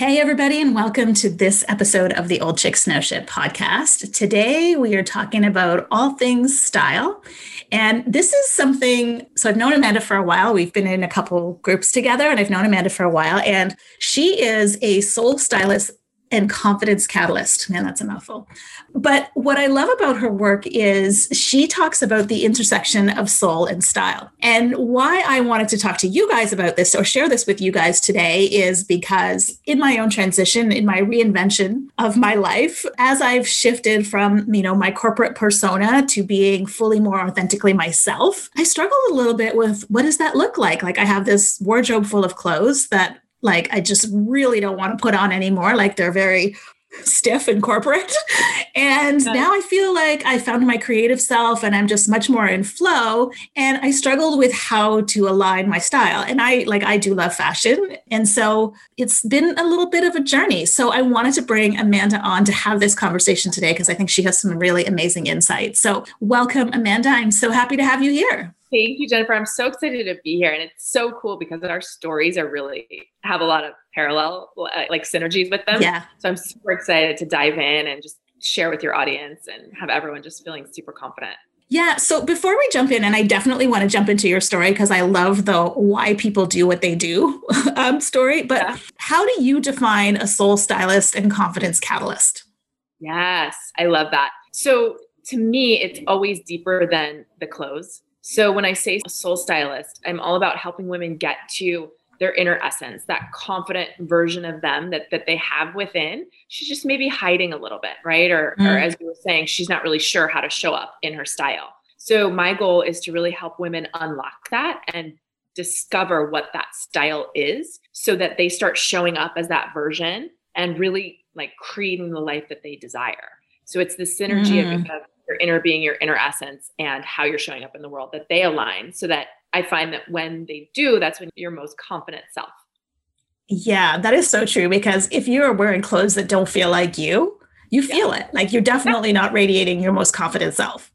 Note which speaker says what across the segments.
Speaker 1: Hey, everybody, and welcome to this episode of the Old Chick Know Shit podcast. Today, we are talking about all things style. And this is something, so I've known Amanda for a while. We've been in a couple groups together, and I've known Amanda for a while. And she is a soul stylist and confidence catalyst. Man, that's a mouthful. But what I love about her work is she talks about the intersection of soul and style. And why I wanted to talk to you guys about this or share this with you guys today is because in my own transition, in my reinvention of my life, as I've shifted from, you know, my corporate persona to being fully more authentically myself, I struggle a little bit with what does that look like? Like I have this wardrobe full of clothes that like I just really don't want to put on anymore. Like they're very stiff and corporate. And now I feel like I found my creative self and I'm just much more in flow. And I struggled with how to align my style. And I like, I do love fashion. And so it's been a little bit of a journey. So I wanted to bring Amanda on to have this conversation today because I think she has some really amazing insights. So welcome, Amanda. I'm so happy to have you here.
Speaker 2: Thank you, Jennifer. I'm so excited to be here. And it's so cool because our stories are really have a lot of parallel, uh, like synergies with them.
Speaker 1: Yeah.
Speaker 2: So I'm super excited to dive in and just share with your audience and have everyone just feeling super confident.
Speaker 1: Yeah. So before we jump in, and I definitely want to jump into your story because I love the why people do what they do um, story. But yeah. how do you define a soul stylist and confidence catalyst?
Speaker 2: Yes, I love that. So to me, it's always deeper than the clothes. So when I say a soul stylist, I'm all about helping women get to their inner essence, that confident version of them that that they have within. She's just maybe hiding a little bit, right? Or mm. or as you were saying, she's not really sure how to show up in her style. So my goal is to really help women unlock that and discover what that style is so that they start showing up as that version and really like creating the life that they desire. So it's the synergy mm. of, of your inner being, your inner essence, and how you're showing up in the world that they align so that I find that when they do, that's when you're most confident self.
Speaker 1: Yeah, that is so true because if you're wearing clothes that don't feel like you, you feel yeah. it. Like you're definitely not radiating your most confident self.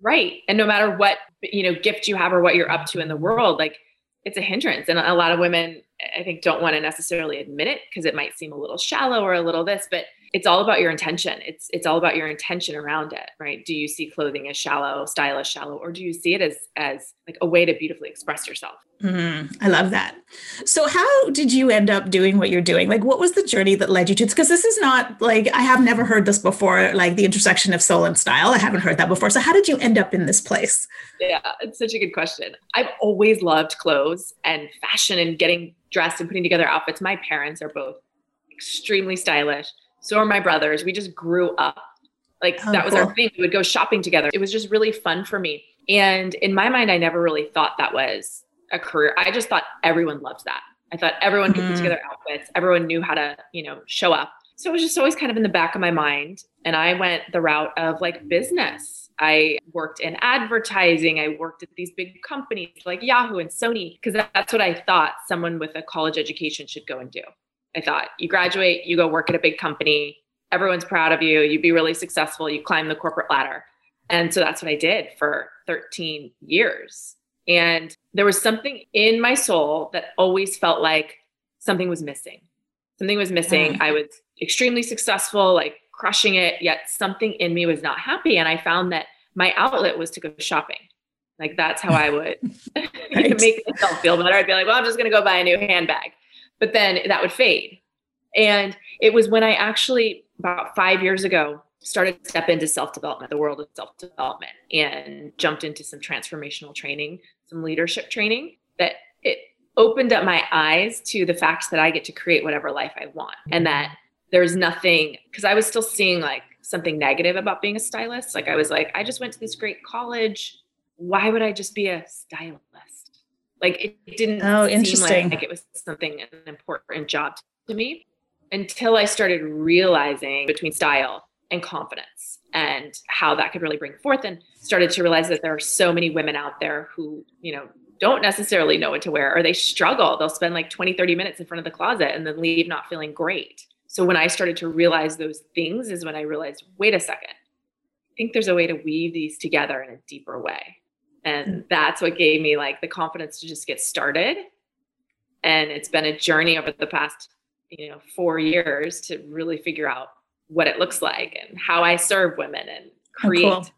Speaker 2: Right. And no matter what, you know, gift you have or what you're up to in the world, like it's a hindrance. And a lot of women, I think, don't want to necessarily admit it because it might seem a little shallow or a little this, but it's all about your intention. It's it's all about your intention around it, right? Do you see clothing as shallow, style stylish, shallow, or do you see it as as like a way to beautifully express yourself?
Speaker 1: Mm, I love that. So, how did you end up doing what you're doing? Like, what was the journey that led you to? This? Because this is not like I have never heard this before. Like the intersection of soul and style. I haven't heard that before. So, how did you end up in this place?
Speaker 2: Yeah, it's such a good question. I've always loved clothes and fashion and getting dressed and putting together outfits. My parents are both extremely stylish so are my brothers. We just grew up. Like oh, that was cool. our thing. We would go shopping together. It was just really fun for me. And in my mind, I never really thought that was a career. I just thought everyone loved that. I thought everyone could mm. put together outfits. Everyone knew how to, you know, show up. So it was just always kind of in the back of my mind. And I went the route of like business. I worked in advertising. I worked at these big companies like Yahoo and Sony because that's what I thought someone with a college education should go and do. I thought you graduate, you go work at a big company, everyone's proud of you, you'd be really successful, you climb the corporate ladder. And so that's what I did for 13 years. And there was something in my soul that always felt like something was missing. Something was missing. Mm. I was extremely successful, like crushing it, yet something in me was not happy. And I found that my outlet was to go shopping. Like that's how I would make myself feel better. I'd be like, well, I'm just going to go buy a new handbag but then that would fade. And it was when I actually, about five years ago, started to step into self development, the world of self development, and jumped into some transformational training, some leadership training that it opened up my eyes to the fact that I get to create whatever life I want and that there's nothing, because I was still seeing like something negative about being a stylist. Like I was like, I just went to this great college. Why would I just be a stylist? Like it didn't
Speaker 1: oh, interesting.
Speaker 2: Like, like it was something an important job to me until I started realizing between style and confidence and how that could really bring forth and started to realize that there are so many women out there who, you know, don't necessarily know what to wear or they struggle. They'll spend like 20, 30 minutes in front of the closet and then leave not feeling great. So when I started to realize those things is when I realized, wait a second, I think there's a way to weave these together in a deeper way. And that's what gave me like the confidence to just get started. And it's been a journey over the past, you know, four years to really figure out what it looks like and how I serve women and create. Oh, cool.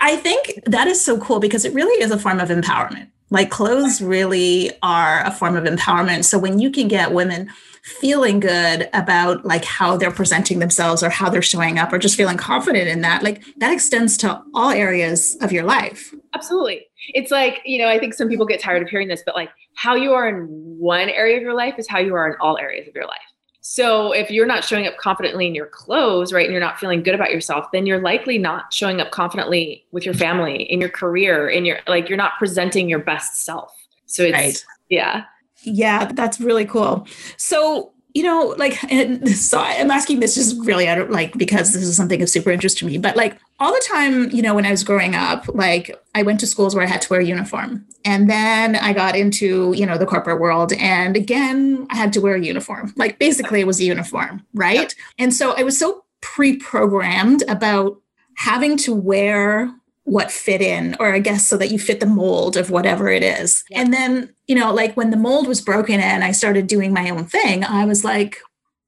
Speaker 1: I think that is so cool because it really is a form of empowerment. Like clothes really are a form of empowerment. So when you can get women feeling good about like how they're presenting themselves or how they're showing up or just feeling confident in that, like that extends to all areas of your life.
Speaker 2: Absolutely. It's like, you know, I think some people get tired of hearing this, but like how you are in one area of your life is how you are in all areas of your life. So if you're not showing up confidently in your clothes, right, and you're not feeling good about yourself, then you're likely not showing up confidently with your family, in your career, in your like you're not presenting your best self. So it's right. yeah.
Speaker 1: Yeah, that's really cool. So you know, like, and so I'm asking this just really out of like because this is something of super interest to me. But like all the time, you know, when I was growing up, like I went to schools where I had to wear a uniform, and then I got into you know the corporate world, and again I had to wear a uniform. Like basically, it was a uniform, right? And so I was so pre-programmed about having to wear what fit in or i guess so that you fit the mold of whatever it is. Yeah. and then you know like when the mold was broken and i started doing my own thing i was like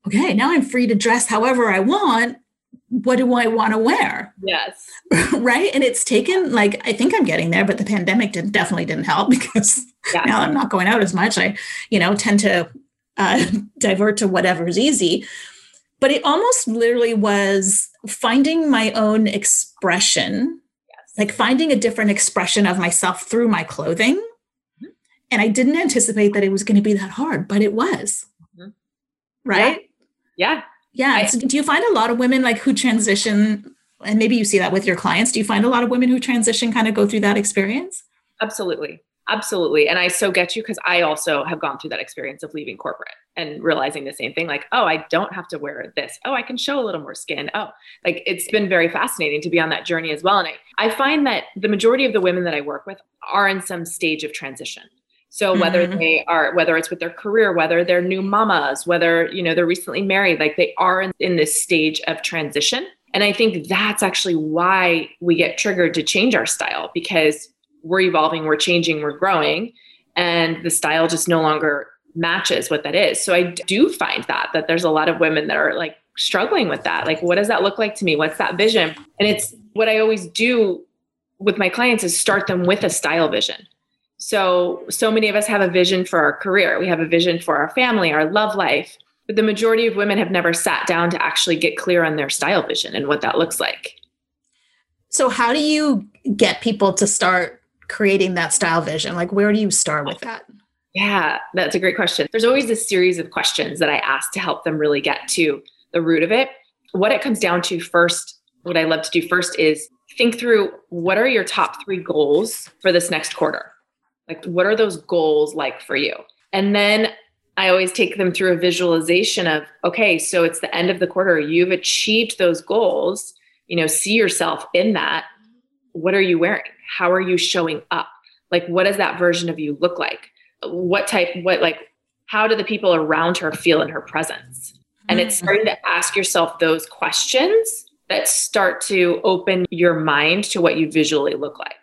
Speaker 1: okay now i'm free to dress however i want. What do i want to wear?
Speaker 2: Yes.
Speaker 1: Right? And it's taken like i think i'm getting there but the pandemic did, definitely didn't help because yeah. now i'm not going out as much. I you know tend to uh, divert to whatever's easy. But it almost literally was finding my own expression like finding a different expression of myself through my clothing. Mm-hmm. And I didn't anticipate that it was going to be that hard, but it was. Mm-hmm. Right?
Speaker 2: Yeah.
Speaker 1: Yeah. yeah. I, so do you find a lot of women like who transition, and maybe you see that with your clients? Do you find a lot of women who transition kind of go through that experience?
Speaker 2: Absolutely. Absolutely. And I so get you because I also have gone through that experience of leaving corporate and realizing the same thing like, oh, I don't have to wear this. Oh, I can show a little more skin. Oh, like it's been very fascinating to be on that journey as well. And I, I find that the majority of the women that I work with are in some stage of transition. So whether mm-hmm. they are, whether it's with their career, whether they're new mamas, whether, you know, they're recently married, like they are in, in this stage of transition. And I think that's actually why we get triggered to change our style because we're evolving, we're changing, we're growing, and the style just no longer matches what that is. So I do find that that there's a lot of women that are like struggling with that. Like what does that look like to me? What's that vision? And it's what I always do with my clients is start them with a style vision. So so many of us have a vision for our career. We have a vision for our family, our love life. But the majority of women have never sat down to actually get clear on their style vision and what that looks like.
Speaker 1: So how do you get people to start creating that style vision? Like, where do you start with that?
Speaker 2: Yeah, that's a great question. There's always a series of questions that I ask to help them really get to the root of it. What it comes down to first, what I love to do first is think through what are your top three goals for this next quarter? Like, what are those goals like for you? And then I always take them through a visualization of, okay, so it's the end of the quarter. You've achieved those goals. You know, see yourself in that. What are you wearing? How are you showing up? Like what does that version of you look like? What type what like how do the people around her feel in her presence? And it's mm-hmm. starting to ask yourself those questions that start to open your mind to what you visually look like.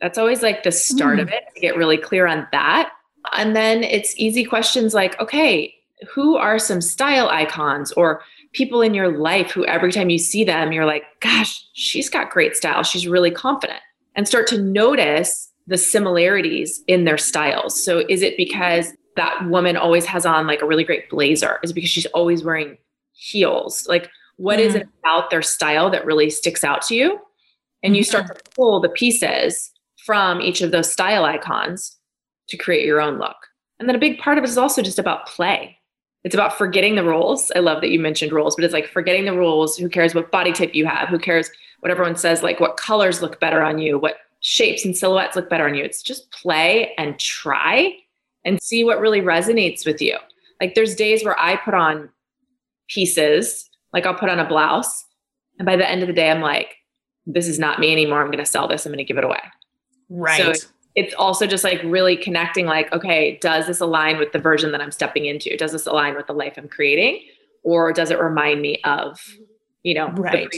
Speaker 2: That's always like the start mm. of it to get really clear on that. And then it's easy questions like okay who are some style icons? or people in your life who every time you see them, you're like, gosh, she's got great style. She's really confident. And start to notice the similarities in their styles. So is it because that woman always has on like a really great blazer? Is it because she's always wearing heels? Like, what is it about their style that really sticks out to you? And you start mm-hmm. to pull the pieces from each of those style icons to create your own look. And then a big part of it is also just about play it's about forgetting the rules. I love that you mentioned rules, but it's like forgetting the rules. Who cares what body type you have? Who cares what everyone says, like what colors look better on you, what shapes and silhouettes look better on you. It's just play and try and see what really resonates with you. Like there's days where I put on pieces, like I'll put on a blouse, and by the end of the day, I'm like, this is not me anymore. I'm going to sell this. I'm going to give it away.
Speaker 1: Right.
Speaker 2: So it's also just like really connecting, like, okay, does this align with the version that I'm stepping into? Does this align with the life I'm creating? Or does it remind me of, you know,
Speaker 1: right.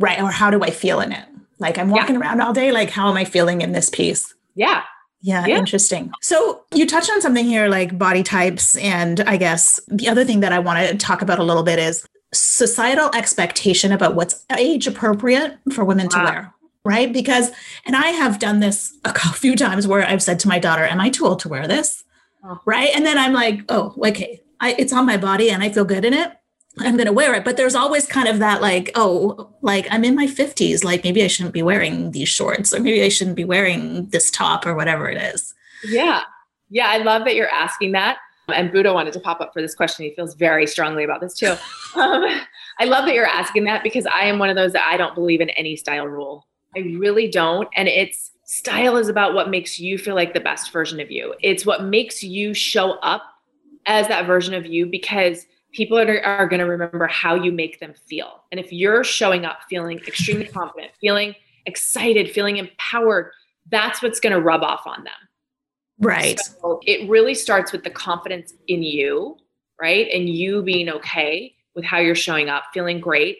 Speaker 1: Right. Or how do I feel in it? Like I'm walking yeah. around all day, like, how am I feeling in this piece?
Speaker 2: Yeah.
Speaker 1: Yeah, yeah, interesting. So you touched on something here like body types. And I guess the other thing that I want to talk about a little bit is societal expectation about what's age appropriate for women wow. to wear. Right. Because, and I have done this a few times where I've said to my daughter, Am I too old to wear this? Oh. Right. And then I'm like, Oh, okay, I, it's on my body and I feel good in it. I'm going to wear it. But there's always kind of that like, oh, like I'm in my 50s. Like maybe I shouldn't be wearing these shorts or maybe I shouldn't be wearing this top or whatever it is.
Speaker 2: Yeah. Yeah. I love that you're asking that. And Buddha wanted to pop up for this question. He feels very strongly about this too. Um, I love that you're asking that because I am one of those that I don't believe in any style rule. I really don't. And it's style is about what makes you feel like the best version of you. It's what makes you show up as that version of you because people are, are going to remember how you make them feel. And if you're showing up feeling extremely confident, feeling excited, feeling empowered, that's what's going to rub off on them.
Speaker 1: Right.
Speaker 2: So it really starts with the confidence in you, right? And you being okay with how you're showing up, feeling great,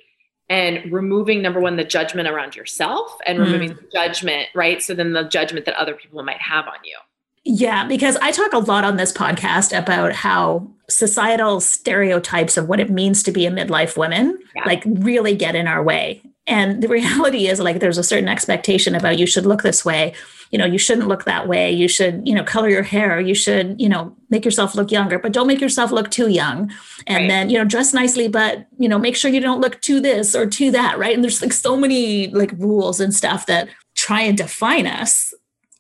Speaker 2: and removing number one, the judgment around yourself and removing mm. the judgment, right? So then the judgment that other people might have on you.
Speaker 1: Yeah, because I talk a lot on this podcast about how societal stereotypes of what it means to be a midlife woman yeah. like really get in our way. And the reality is like there's a certain expectation about you should look this way, you know, you shouldn't look that way, you should, you know, color your hair, you should, you know, make yourself look younger, but don't make yourself look too young. And right. then, you know, dress nicely, but, you know, make sure you don't look too this or too that, right? And there's like so many like rules and stuff that try and define us.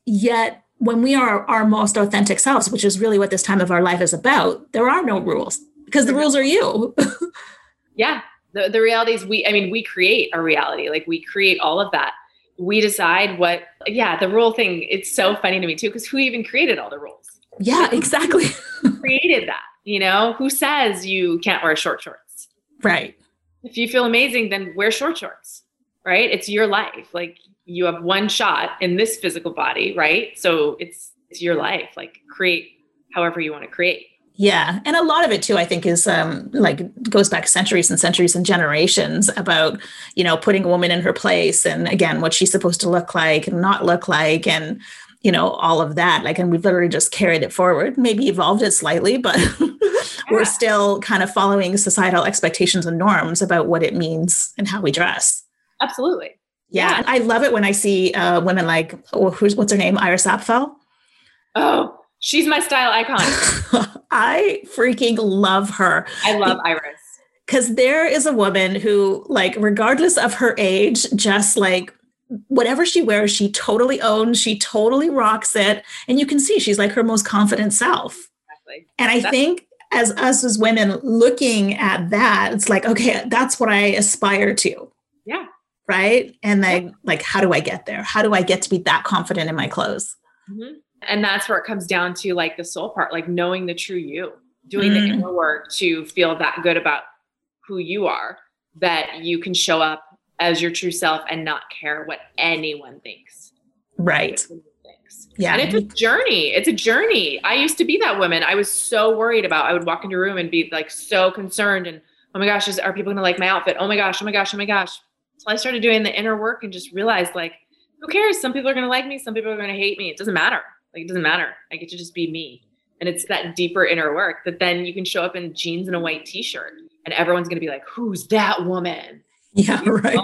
Speaker 1: Yet when we are our most authentic selves, which is really what this time of our life is about, there are no rules because the rules are you.
Speaker 2: yeah. The, the reality is we, I mean, we create our reality. Like we create all of that. We decide what, yeah, the rule thing, it's so funny to me too, because who even created all the rules?
Speaker 1: Yeah, exactly.
Speaker 2: created that, you know? Who says you can't wear short shorts?
Speaker 1: Right.
Speaker 2: If you feel amazing, then wear short shorts, right? It's your life. Like you have one shot in this physical body, right? So it's it's your life. Like create however you want to create.
Speaker 1: Yeah, and a lot of it too, I think, is um, like goes back centuries and centuries and generations about you know putting a woman in her place, and again, what she's supposed to look like and not look like, and you know all of that. Like, and we've literally just carried it forward, maybe evolved it slightly, but yeah. we're still kind of following societal expectations and norms about what it means and how we dress.
Speaker 2: Absolutely.
Speaker 1: Yeah, I love it when I see uh, women like oh, who's what's her name, Iris Apfel.
Speaker 2: Oh, she's my style icon.
Speaker 1: I freaking love her.
Speaker 2: I love Iris
Speaker 1: because there is a woman who, like, regardless of her age, just like whatever she wears, she totally owns. She totally rocks it, and you can see she's like her most confident self. Exactly. And I think as us as women looking at that, it's like, okay, that's what I aspire to.
Speaker 2: Yeah
Speaker 1: right and then like how do i get there how do i get to be that confident in my clothes
Speaker 2: mm-hmm. And that's where it comes down to like the soul part like knowing the true you doing mm-hmm. the inner work to feel that good about who you are that you can show up as your true self and not care what anyone thinks
Speaker 1: right
Speaker 2: yeah and it's a journey it's a journey i used to be that woman i was so worried about i would walk into a room and be like so concerned and oh my gosh is, are people gonna like my outfit oh my gosh oh my gosh oh my gosh so I started doing the inner work and just realized like, who cares? Some people are going to like me. Some people are going to hate me. It doesn't matter. Like, it doesn't matter. I get to just be me. And it's that deeper inner work that then you can show up in jeans and a white t-shirt and everyone's going to be like, who's that woman?
Speaker 1: Yeah, right.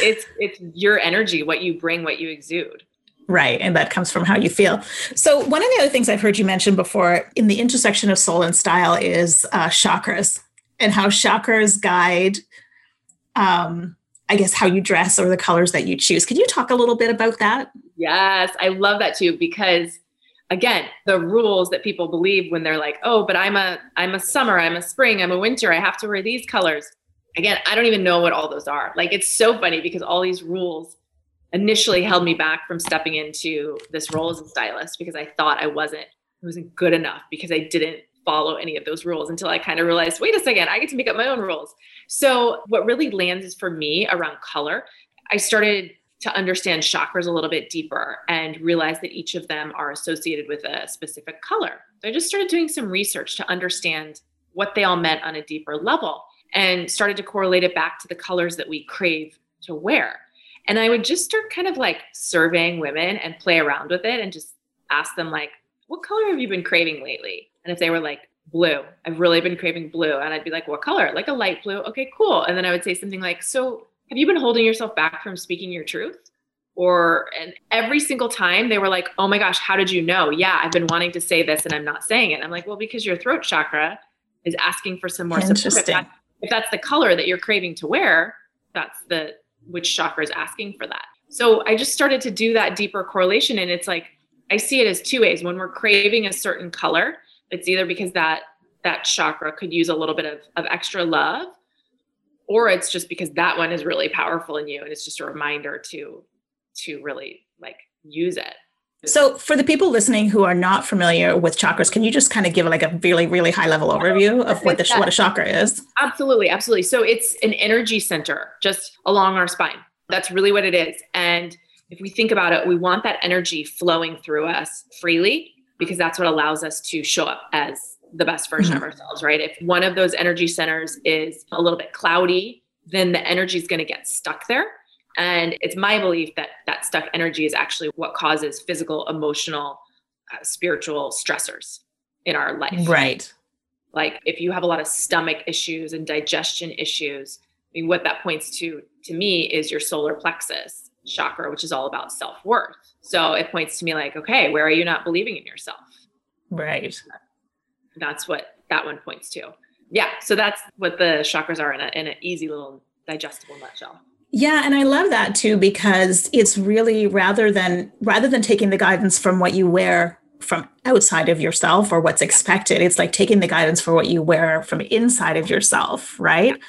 Speaker 2: It's, it's your energy, what you bring, what you exude.
Speaker 1: Right. And that comes from how you feel. So, one of the other things I've heard you mention before in the intersection of soul and style is uh, chakras and how chakras guide um, I guess, how you dress or the colors that you choose. Could you talk a little bit about that?
Speaker 2: Yes, I love that too because again, the rules that people believe when they're like, "Oh, but I'm a I'm a summer, I'm a spring, I'm a winter, I have to wear these colors." Again, I don't even know what all those are. Like it's so funny because all these rules initially held me back from stepping into this role as a stylist because I thought I wasn't I wasn't good enough because I didn't follow any of those rules until I kind of realized, wait a second, I get to make up my own rules. So what really lands is for me around color. I started to understand chakras a little bit deeper and realize that each of them are associated with a specific color. So I just started doing some research to understand what they all meant on a deeper level and started to correlate it back to the colors that we crave to wear. And I would just start kind of like surveying women and play around with it and just ask them like, what color have you been craving lately? And if they were like, blue, I've really been craving blue. And I'd be like, what color? Like a light blue. Okay, cool. And then I would say something like, so have you been holding yourself back from speaking your truth? Or, and every single time they were like, oh my gosh, how did you know? Yeah, I've been wanting to say this and I'm not saying it. I'm like, well, because your throat chakra is asking for some more
Speaker 1: Interesting. support.
Speaker 2: If, that, if that's the color that you're craving to wear, that's the which chakra is asking for that. So I just started to do that deeper correlation. And it's like, I see it as two ways. When we're craving a certain color, it's either because that that chakra could use a little bit of, of extra love, or it's just because that one is really powerful in you and it's just a reminder to to really like use it.
Speaker 1: So, for the people listening who are not familiar with chakras, can you just kind of give like a really, really high level overview of what the what a chakra is?
Speaker 2: Absolutely, absolutely. So, it's an energy center just along our spine. That's really what it is. And if we think about it, we want that energy flowing through us freely because that's what allows us to show up as the best version mm-hmm. of ourselves, right? If one of those energy centers is a little bit cloudy, then the energy is going to get stuck there and it's my belief that that stuck energy is actually what causes physical, emotional, uh, spiritual stressors in our life.
Speaker 1: Right.
Speaker 2: Like if you have a lot of stomach issues and digestion issues, I mean, what that points to to me is your solar plexus chakra, which is all about self worth. So it points to me like, okay, where are you not believing in yourself?
Speaker 1: Right.
Speaker 2: That's what that one points to. Yeah. So that's what the chakras are in, a, in an easy little digestible nutshell.
Speaker 1: Yeah, and I love that too because it's really rather than rather than taking the guidance from what you wear from outside of yourself or what's expected, it's like taking the guidance for what you wear from inside of yourself, right?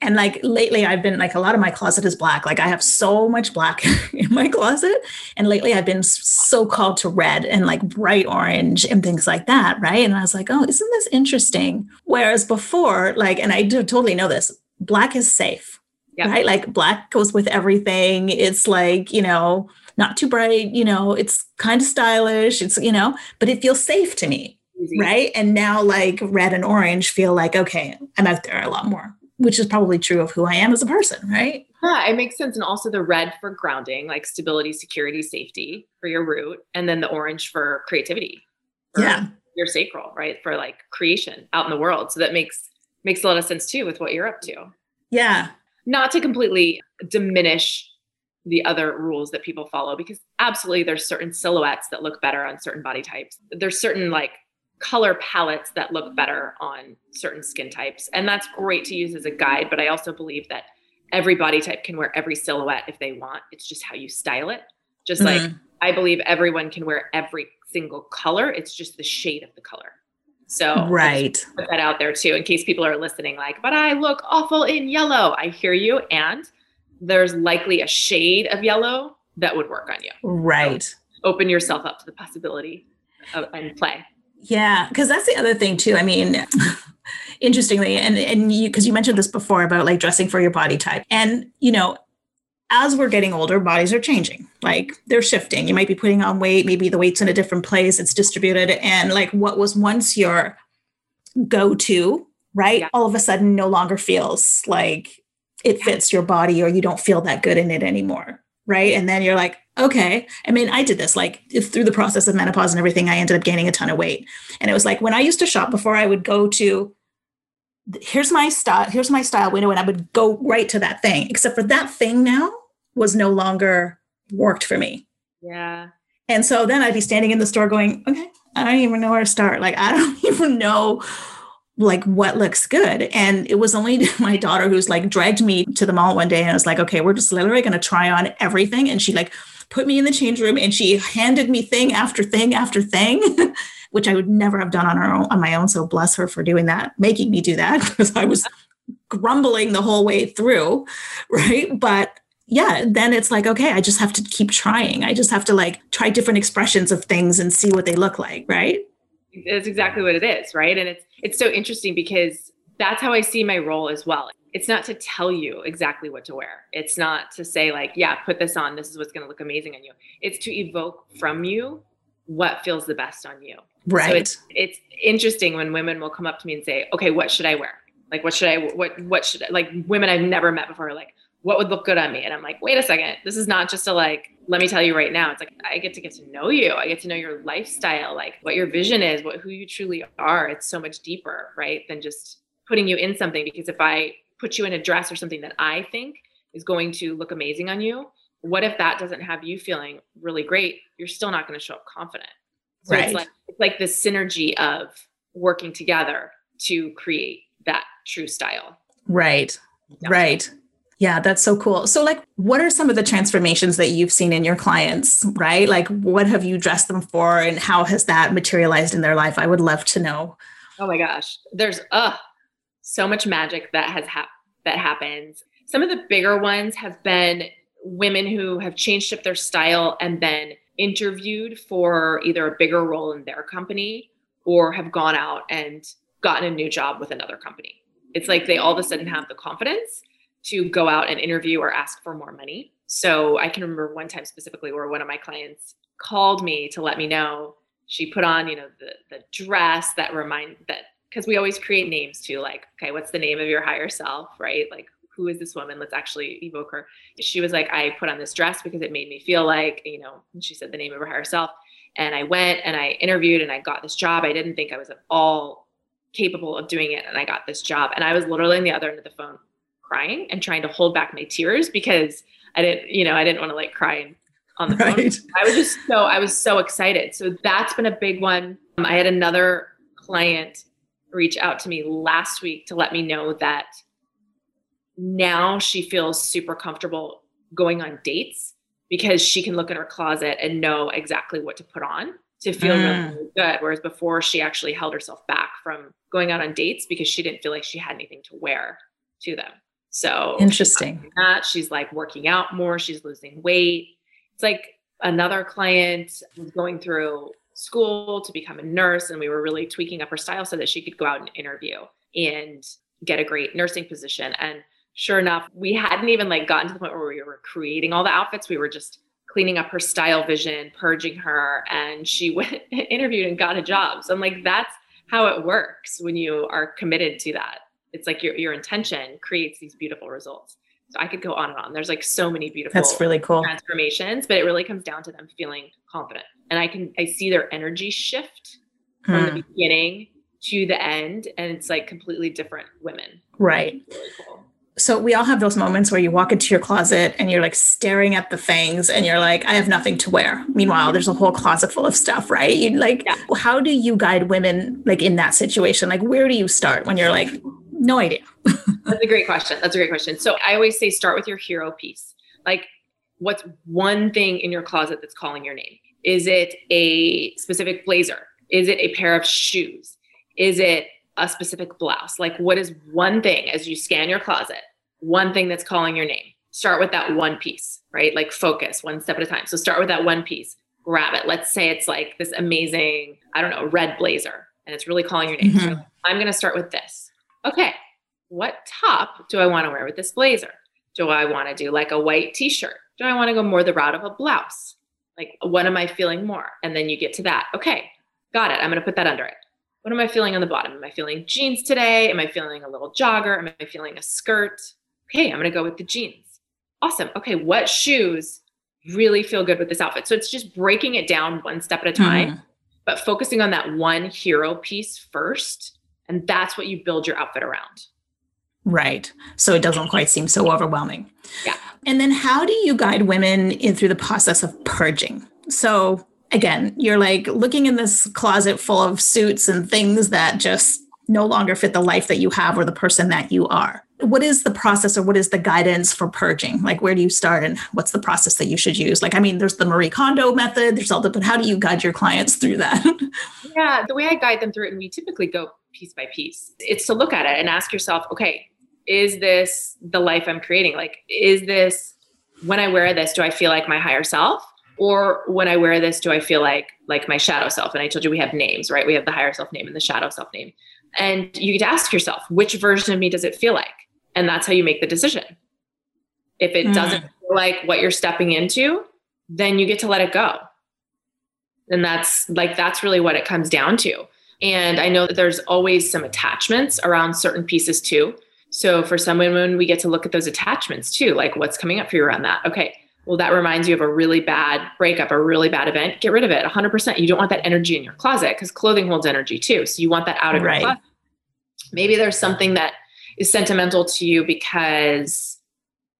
Speaker 1: And like lately, I've been like a lot of my closet is black. Like I have so much black in my closet. And lately, I've been so called to red and like bright orange and things like that. Right. And I was like, oh, isn't this interesting? Whereas before, like, and I do totally know this black is safe Yep. Right. Like black goes with everything. It's like, you know, not too bright, you know, it's kind of stylish. It's, you know, but it feels safe to me. Easy. Right. And now like red and orange feel like, okay, I'm out there a lot more, which is probably true of who I am as a person. Right.
Speaker 2: Yeah, it makes sense. And also the red for grounding, like stability, security, safety for your root. And then the orange for creativity.
Speaker 1: For yeah.
Speaker 2: Your sacral, right? For like creation out in the world. So that makes makes a lot of sense too with what you're up to.
Speaker 1: Yeah
Speaker 2: not to completely diminish the other rules that people follow because absolutely there's certain silhouettes that look better on certain body types there's certain like color palettes that look better on certain skin types and that's great to use as a guide but i also believe that every body type can wear every silhouette if they want it's just how you style it just mm-hmm. like i believe everyone can wear every single color it's just the shade of the color so
Speaker 1: right,
Speaker 2: put that out there too, in case people are listening. Like, but I look awful in yellow. I hear you, and there's likely a shade of yellow that would work on you.
Speaker 1: Right. So
Speaker 2: open yourself up to the possibility of and play.
Speaker 1: Yeah, because that's the other thing too. I mean, interestingly, and and you because you mentioned this before about like dressing for your body type, and you know, as we're getting older, bodies are changing. Like they're shifting. You might be putting on weight, maybe the weight's in a different place, it's distributed. And like what was once your go to, right? Yeah. All of a sudden no longer feels like it fits your body or you don't feel that good in it anymore. Right. And then you're like, okay. I mean, I did this like through the process of menopause and everything, I ended up gaining a ton of weight. And it was like when I used to shop before, I would go to here's my style here's my style window and i would go right to that thing. Except for that thing now was no longer worked for me.
Speaker 2: Yeah.
Speaker 1: And so then i'd be standing in the store going okay i don't even know where to start. Like i don't even know like what looks good. And it was only my daughter who's like dragged me to the mall one day and i was like okay we're just literally going to try on everything. And she like put me in the change room and she handed me thing after thing after thing which I would never have done on her own, on my own. So bless her for doing that, making me do that because I was grumbling the whole way through, right? But yeah, then it's like, okay, I just have to keep trying. I just have to like try different expressions of things and see what they look like, right?
Speaker 2: That's exactly what it is, right? And it's it's so interesting because that's how I see my role as well. It's not to tell you exactly what to wear. It's not to say like, yeah, put this on. This is what's going to look amazing on you. It's to evoke from you what feels the best on you.
Speaker 1: Right.
Speaker 2: So it's, it's interesting when women will come up to me and say, okay, what should I wear? Like, what should I, what, what should I, like women I've never met before, like, what would look good on me? And I'm like, wait a second. This is not just a like, let me tell you right now. It's like I get to get to know you. I get to know your lifestyle, like what your vision is, what who you truly are. It's so much deeper, right? Than just putting you in something. Because if I put you in a dress or something that I think is going to look amazing on you, what if that doesn't have you feeling really great? You're still not going to show up confident. So right. it's like it's like the synergy of working together to create that true style.
Speaker 1: Right. Yeah. Right. Yeah, that's so cool. So, like, what are some of the transformations that you've seen in your clients, right? Like, what have you dressed them for and how has that materialized in their life? I would love to know.
Speaker 2: Oh my gosh. There's uh so much magic that has hap- that happens. Some of the bigger ones have been women who have changed up their style and then interviewed for either a bigger role in their company or have gone out and gotten a new job with another company. It's like they all of a sudden have the confidence to go out and interview or ask for more money. So I can remember one time specifically where one of my clients called me to let me know she put on, you know, the the dress that remind that because we always create names too, like, okay, what's the name of your higher self, right? Like who is this woman? Let's actually evoke her. She was like, I put on this dress because it made me feel like, you know, she said the name of her higher self. And I went and I interviewed and I got this job. I didn't think I was at all capable of doing it. And I got this job. And I was literally on the other end of the phone crying and trying to hold back my tears because I didn't, you know, I didn't want to like cry on the right. phone. I was just so I was so excited. So that's been a big one. Um, I had another client reach out to me last week to let me know that now she feels super comfortable going on dates because she can look in her closet and know exactly what to put on to feel mm. really good. Whereas before she actually held herself back from going out on dates because she didn't feel like she had anything to wear to them. So
Speaker 1: interesting.
Speaker 2: That she's like working out more, she's losing weight. It's like another client was going through school to become a nurse, and we were really tweaking up her style so that she could go out and interview and get a great nursing position. And sure enough, we hadn't even like gotten to the point where we were creating all the outfits. We were just cleaning up her style vision, purging her, and she went interviewed and got a job. So I'm like, that's how it works when you are committed to that it's like your, your intention creates these beautiful results i could go on and on. There's like so many beautiful
Speaker 1: that's really cool.
Speaker 2: transformations but it really comes down to them feeling confident. And i can i see their energy shift from the hmm. beginning to the end and it's like completely different women.
Speaker 1: Right. Really cool. so we all have those moments where you walk into your closet and you're like staring at the things and you're like i have nothing to wear. Meanwhile there's a whole closet full of stuff right? You like yeah. how do you guide women like in that situation? Like where do you start when you're like no idea.
Speaker 2: That's a great question. That's a great question. So I always say start with your hero piece. Like, what's one thing in your closet that's calling your name? Is it a specific blazer? Is it a pair of shoes? Is it a specific blouse? Like, what is one thing as you scan your closet, one thing that's calling your name? Start with that one piece, right? Like, focus one step at a time. So, start with that one piece, grab it. Let's say it's like this amazing, I don't know, red blazer, and it's really calling your name. Mm-hmm. So I'm going to start with this okay, what top do I want to wear with this blazer? Do I want to do like a white t shirt? Do I want to go more the route of a blouse? Like, what am I feeling more? And then you get to that. Okay, got it. I'm going to put that under it. What am I feeling on the bottom? Am I feeling jeans today? Am I feeling a little jogger? Am I feeling a skirt? Okay, I'm going to go with the jeans. Awesome. Okay, what shoes really feel good with this outfit? So it's just breaking it down one step at a time, mm. but focusing on that one hero piece first and that's what you build your outfit around.
Speaker 1: Right. So it doesn't quite seem so overwhelming.
Speaker 2: Yeah.
Speaker 1: And then how do you guide women in through the process of purging? So again, you're like looking in this closet full of suits and things that just no longer fit the life that you have or the person that you are. What is the process or what is the guidance for purging? Like, where do you start and what's the process that you should use? Like, I mean, there's the Marie Kondo method, there's all the, but how do you guide your clients through that?
Speaker 2: yeah, the way I guide them through it, and we typically go piece by piece. It's to look at it and ask yourself, okay, is this the life I'm creating? Like, is this when I wear this, do I feel like my higher self? Or when I wear this, do I feel like like my shadow self? And I told you we have names, right? We have the higher self name and the shadow self name. And you get to ask yourself, which version of me does it feel like? And that's how you make the decision. If it mm. doesn't feel like what you're stepping into, then you get to let it go. And that's like that's really what it comes down to. And I know that there's always some attachments around certain pieces too. So for some women, we get to look at those attachments too, like what's coming up for you around that. Okay, well, that reminds you of a really bad breakup, a really bad event. Get rid of it 100%. You don't want that energy in your closet because clothing holds energy too. So you want that out of right. your closet. Maybe there's something that is sentimental to you because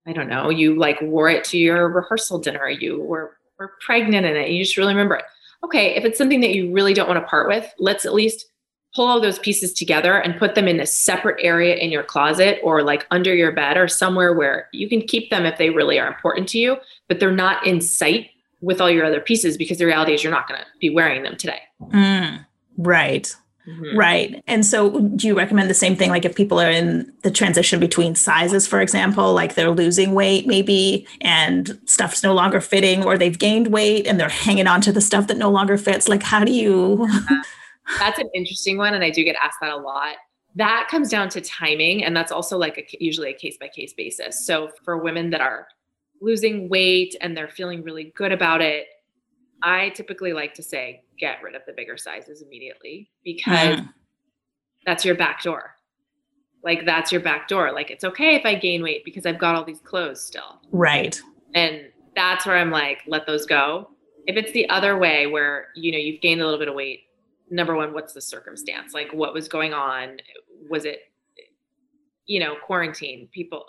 Speaker 2: I don't know, you like wore it to your rehearsal dinner, you were, were pregnant in it, you just really remember it. Okay, if it's something that you really don't want to part with, let's at least pull all those pieces together and put them in a separate area in your closet or like under your bed or somewhere where you can keep them if they really are important to you, but they're not in sight with all your other pieces because the reality is you're not going to be wearing them today.
Speaker 1: Mm, right. Mm-hmm. Right. And so do you recommend the same thing like if people are in the transition between sizes for example, like they're losing weight maybe and stuff's no longer fitting or they've gained weight and they're hanging on to the stuff that no longer fits, like how do you
Speaker 2: That's an interesting one and I do get asked that a lot. That comes down to timing and that's also like a, usually a case by case basis. So for women that are losing weight and they're feeling really good about it, I typically like to say get rid of the bigger sizes immediately because mm. that's your back door. Like that's your back door. Like it's okay if I gain weight because I've got all these clothes still.
Speaker 1: Right.
Speaker 2: And that's where I'm like, let those go. If it's the other way where, you know, you've gained a little bit of weight, number one, what's the circumstance? Like what was going on? Was it, you know, quarantine? People,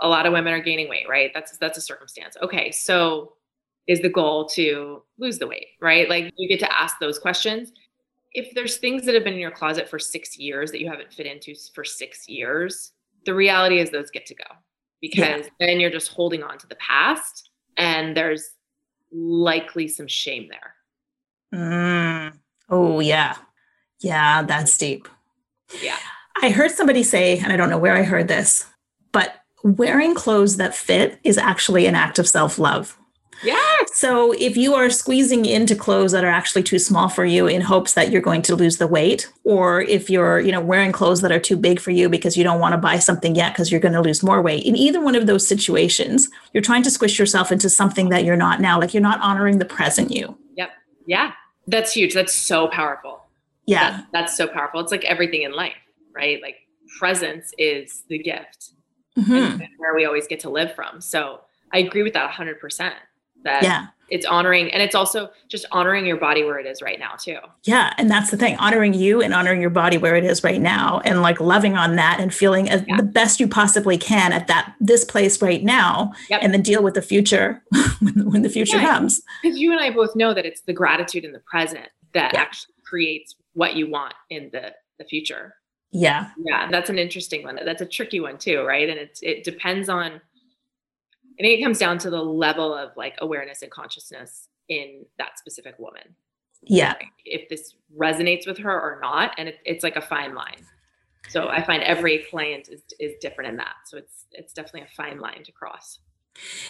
Speaker 2: a lot of women are gaining weight, right? That's that's a circumstance. Okay, so is the goal to lose the weight, right? Like you get to ask those questions. If there's things that have been in your closet for six years that you haven't fit into for six years, the reality is those get to go because yeah. then you're just holding on to the past and there's likely some shame there.
Speaker 1: Mm. Oh, yeah. Yeah, that's deep.
Speaker 2: Yeah.
Speaker 1: I heard somebody say, and I don't know where I heard this, but wearing clothes that fit is actually an act of self love.
Speaker 2: Yes.
Speaker 1: So if you are squeezing into clothes that are actually too small for you in hopes that you're going to lose the weight, or if you're, you know, wearing clothes that are too big for you because you don't want to buy something yet because you're going to lose more weight, in either one of those situations, you're trying to squish yourself into something that you're not now. Like you're not honoring the present you.
Speaker 2: Yep. Yeah. That's huge. That's so powerful.
Speaker 1: Yeah.
Speaker 2: That's, that's so powerful. It's like everything in life, right? Like presence is the gift mm-hmm. where we always get to live from. So I agree with that 100% that yeah it's honoring and it's also just honoring your body where it is right now too
Speaker 1: yeah and that's the thing honoring you and honoring your body where it is right now and like loving on that and feeling as yeah. the best you possibly can at that this place right now yep. and then deal with the future when, when, the future yeah, comes
Speaker 2: because you and i both know that it's the gratitude in the present that yeah. actually creates what you want in the the future
Speaker 1: yeah
Speaker 2: yeah that's an interesting one that's a tricky one too right and it's it depends on I think it comes down to the level of like awareness and consciousness in that specific woman.
Speaker 1: Yeah.
Speaker 2: Like if this resonates with her or not. And it, it's like a fine line. So I find every client is, is different in that. So it's, it's definitely a fine line to cross.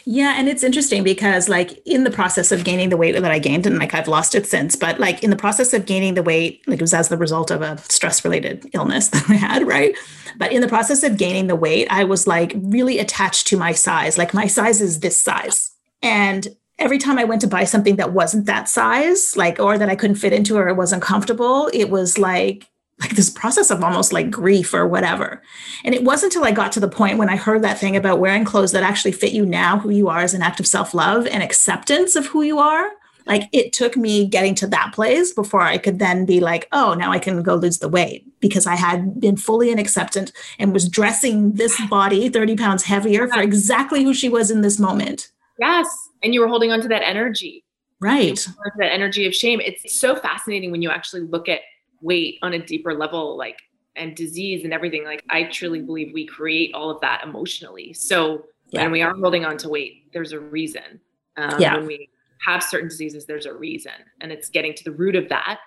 Speaker 1: Yeah, and it's interesting because like in the process of gaining the weight that I gained, and like I've lost it since, but like in the process of gaining the weight, like it was as the result of a stress-related illness that I had, right? But in the process of gaining the weight, I was like really attached to my size. Like my size is this size. And every time I went to buy something that wasn't that size, like or that I couldn't fit into or it wasn't comfortable, it was like like this process of almost like grief or whatever. And it wasn't until I got to the point when I heard that thing about wearing clothes that actually fit you now, who you are as an act of self love and acceptance of who you are. Like it took me getting to that place before I could then be like, oh, now I can go lose the weight because I had been fully in acceptance and was dressing this body 30 pounds heavier for exactly who she was in this moment.
Speaker 2: Yes. And you were holding on to that energy.
Speaker 1: Right.
Speaker 2: That energy of shame. It's so fascinating when you actually look at weight on a deeper level like and disease and everything like i truly believe we create all of that emotionally so yeah. when we are holding on to weight there's a reason um, yeah. when we have certain diseases there's a reason and it's getting to the root of that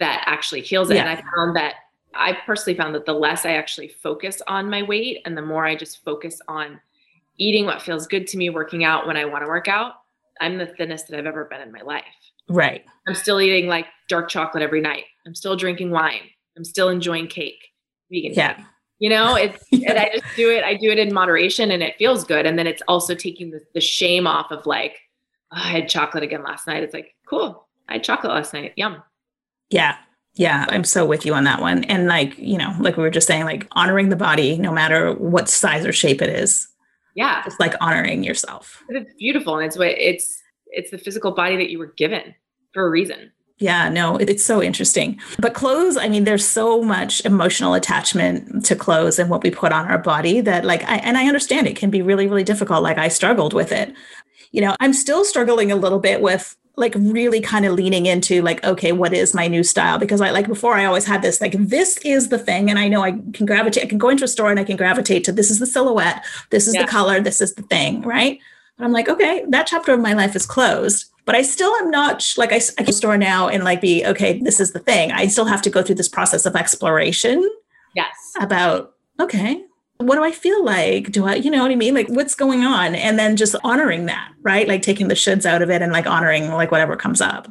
Speaker 2: that actually heals it yeah. and i found that i personally found that the less i actually focus on my weight and the more i just focus on eating what feels good to me, working out when I want to work out, I'm the thinnest that I've ever been in my life.
Speaker 1: Right.
Speaker 2: I'm still eating like dark chocolate every night. I'm still drinking wine. I'm still enjoying cake, vegan
Speaker 1: Yeah.
Speaker 2: cake. You know, it's and I just do it. I do it in moderation, and it feels good. And then it's also taking the, the shame off of like, "Oh, I had chocolate again last night. It's like, cool, I had chocolate last night. Yum.
Speaker 1: Yeah. Yeah, I'm so with you on that one. And like, you know, like we were just saying, like honoring the body, no matter what size or shape it is,
Speaker 2: Yeah,
Speaker 1: just like honoring yourself.
Speaker 2: it's beautiful, and it's what it's it's the physical body that you were given for a reason.
Speaker 1: Yeah, no, it's so interesting. But clothes, I mean, there's so much emotional attachment to clothes and what we put on our body that, like, I, and I understand it can be really, really difficult. Like, I struggled with it. You know, I'm still struggling a little bit with like really kind of leaning into like okay what is my new style because i like before i always had this like this is the thing and i know i can gravitate i can go into a store and i can gravitate to this is the silhouette this is
Speaker 2: Yeah.
Speaker 1: the color this is the thing right but i'm like okay that chapter of my life is closed but i still am not like I, I can store now and like be okay this is the thing i still have to go through this process of exploration
Speaker 2: Yes.
Speaker 1: about okay what do i feel like do i you know what i mean like what's going on and then just honoring that right like taking the shoulds out of it and like honoring like whatever comes up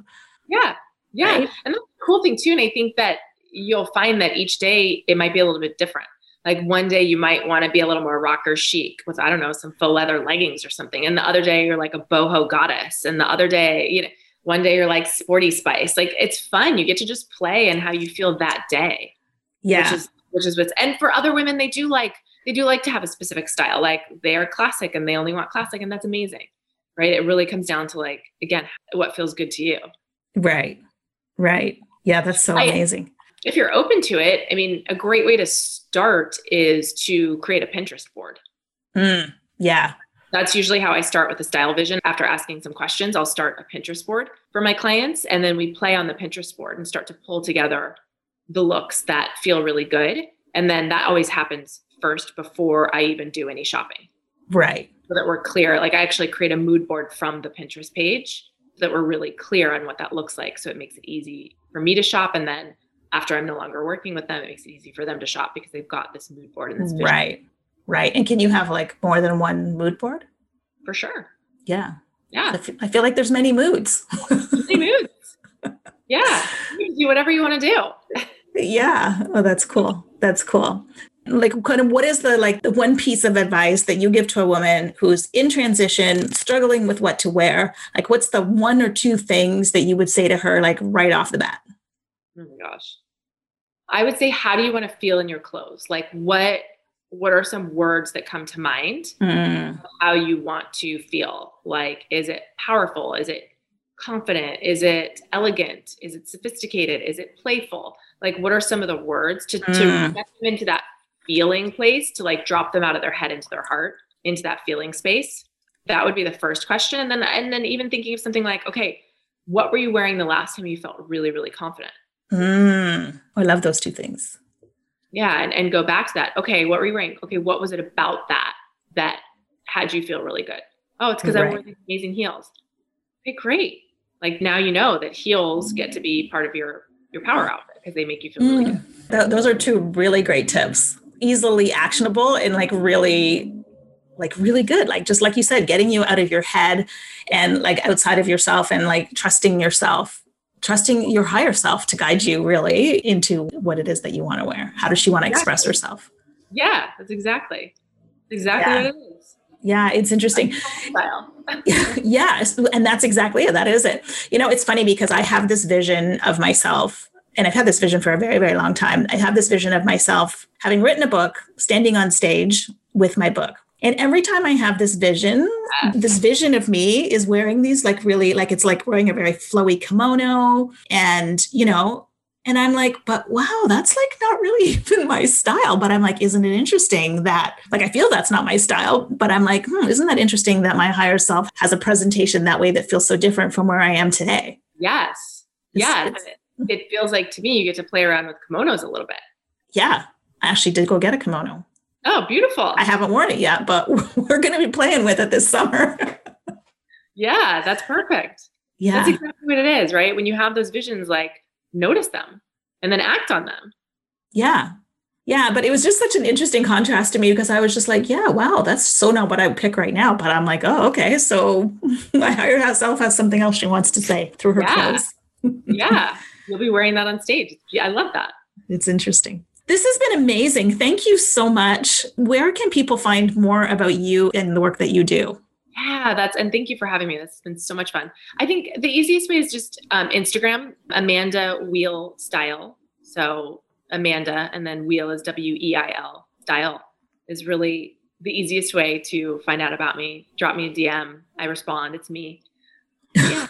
Speaker 2: Yeah. Yeah.
Speaker 1: Right.
Speaker 2: And that's the cool thing too. And I think that you'll find that each day it might be a little bit different. Like one day you might want to be a little more rocker chic with, I don't know, some faux leather leggings or something. And the other day you're like a boho goddess. And the other day, you know, one day you're like sporty spice. Like it's fun. You get to just play and how you feel that day.
Speaker 1: yeah
Speaker 2: Which is which is what's and for other women they do like they do like to have a specific style. Like they are classic and they only want classic and that's amazing. Right. It really comes down to like, again, what feels good to you.
Speaker 1: right right yeah that's so
Speaker 2: I-
Speaker 1: amazing
Speaker 2: if you're open to it, I mean, a great way to start is to create a Pinterest board.
Speaker 1: Mm, yeah
Speaker 2: That's usually how I start with the style vision. After asking some questions, I'll start a Pinterest board for my clients. And then we play on the Pinterest board and start to pull together the looks that feel really good. And then that always happens first before I even do any shopping
Speaker 1: right
Speaker 2: so that we're clear. Like I actually create a mood board from the Pinterest page so that we're really clear on what that looks like. So it makes it easy for me to shop. And then after I'm no longer working with them, it makes it easy for them to shop because they've got this mood board and this vision
Speaker 1: right right and can you have like more than one mood board
Speaker 2: for sure.
Speaker 1: yeah
Speaker 2: Yeah.
Speaker 1: I feel, I feel like there's many moods
Speaker 2: Many moods. Yeah. You can do whatever you want to do.
Speaker 1: yeah oh that's cool that's cool like kind of what is the like the one piece of advice that you give to a woman who's in transition struggling with what to wear like what's the one or two things that you would say to her like right off the bat
Speaker 2: Oh my gosh. I would say, how do you want to feel in your clothes? Like what what are some words that come to mind?
Speaker 1: Mm,
Speaker 2: how you want to feel. Like, is it powerful? Is it confident? Is it elegant? Is it sophisticated? Is it playful? Like, what are some of the words to, to
Speaker 1: Mm.
Speaker 2: get them into that feeling place to like drop them out of their head into their heart, into that feeling space? That would be the first question. And then, and then even thinking of something like, okay, what were you wearing the last time you felt really, really confident?
Speaker 1: mm. i love those two things
Speaker 2: Yeah, and, and go back to that. Okay, what were you wearing? Okay, what was it about that that had you feel really good? Oh, it's because I wore these amazing heels. Okay, great. Like now you know that heels get to be part of your your power outfit because they make you feel really good.
Speaker 1: Mm. Th- those are two really great tips easily actionable and like really like really good. Like just like you said getting you out of your head and like outside of yourself and like trusting yourself trusting your higher self to guide you really into what it is that you want to wear. How does she want to express herself?
Speaker 2: Yeah, that's exactly exactly
Speaker 1: Yeah.
Speaker 2: what it is.
Speaker 1: yeah it's interesting. Yes and that's exactly it that is it. You know it's funny because i have this vision of myself and i've had this vision for a very very long time. I have this vision of myself having written a book standing on stage with my book. And every time i have this vision this vision of me is wearing these like really like it's like wearing a very flowy kimono and you know and i'm like but wow that's like not really even my style. But i'm like isn't it interesting that like i feel that's not my style but i'm like hmm, isn't that interesting that my higher self has a presentation that way that feels so different from where i am today?
Speaker 2: Yes.
Speaker 1: It's-
Speaker 2: Yeah.
Speaker 1: it's-
Speaker 2: It, feels like to me you get to play around with kimonos a little bit.
Speaker 1: yeah i actually did go get a kimono
Speaker 2: Oh, beautiful.
Speaker 1: i haven't worn it yet but we're going to be playing with it this summer
Speaker 2: yeah, that's perfect.
Speaker 1: yeah
Speaker 2: That's exactly what it is, right? When you have those visions, like notice them and then act on them.
Speaker 1: Yeah. Yeah, but it was just such an interesting contrast to me because I was just like, yeah, wow, that's so not what I would pick right now. But I'm like, oh, okay. So my higher self has something else she wants to say through her yeah. clothes.
Speaker 2: yeah. You'll be wearing that on stage. Yeah, I love that.
Speaker 1: It's interesting. This has been amazing. Thank you so much. Where can people find more about you and the work that you do?
Speaker 2: Yeah, that's and thank you for having me. This has been so much fun. I think the easiest way is just um, Instagram, Amanda Weil Style. So Amanda and then Weil is W E I L. Style is really the easiest way to find out about me. Drop me a DM. I respond. It's me.
Speaker 1: Yeah.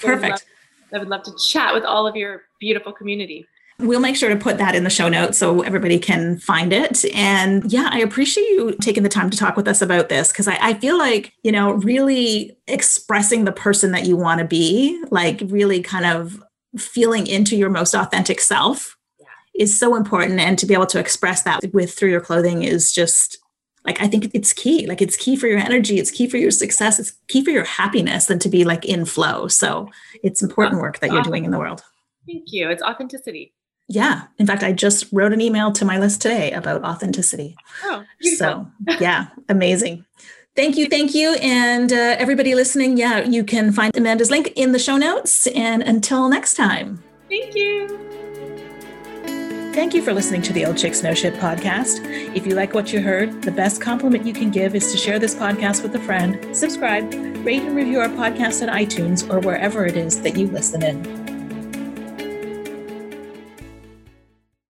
Speaker 1: Perfect.
Speaker 2: I would, love, I would love to chat with all of your beautiful community.
Speaker 1: We'll make sure to put that in the show notes so everybody can find it. And yeah, I appreciate you taking the time to talk with us about this because I, I, feel like, you know, really expressing the person that you want to be, like really kind of feeling into your most authentic self yeah. is so important. And to be able to express that with through your clothing is just like I think it's key. Like it's key for your energy, it's key for your success, it's key for your happiness and to be like in flow. So it's important work that you're doing in the world.
Speaker 2: Thank you. It's authenticity.
Speaker 1: Yeah. In fact, I just wrote an email to my list today about authenticity.
Speaker 2: Oh,
Speaker 1: so yeah, amazing. Thank you. Thank you. And uh, everybody listening, yeah, you can find Amanda's link in the show notes. And until next time.
Speaker 2: Thank you.
Speaker 1: Thank you for listening to the Old Chicks No Shit podcast. If you like what you heard, the best compliment you can give is to share this podcast with a friend, subscribe, rate and review our podcast on iTunes or wherever it is that you listen in.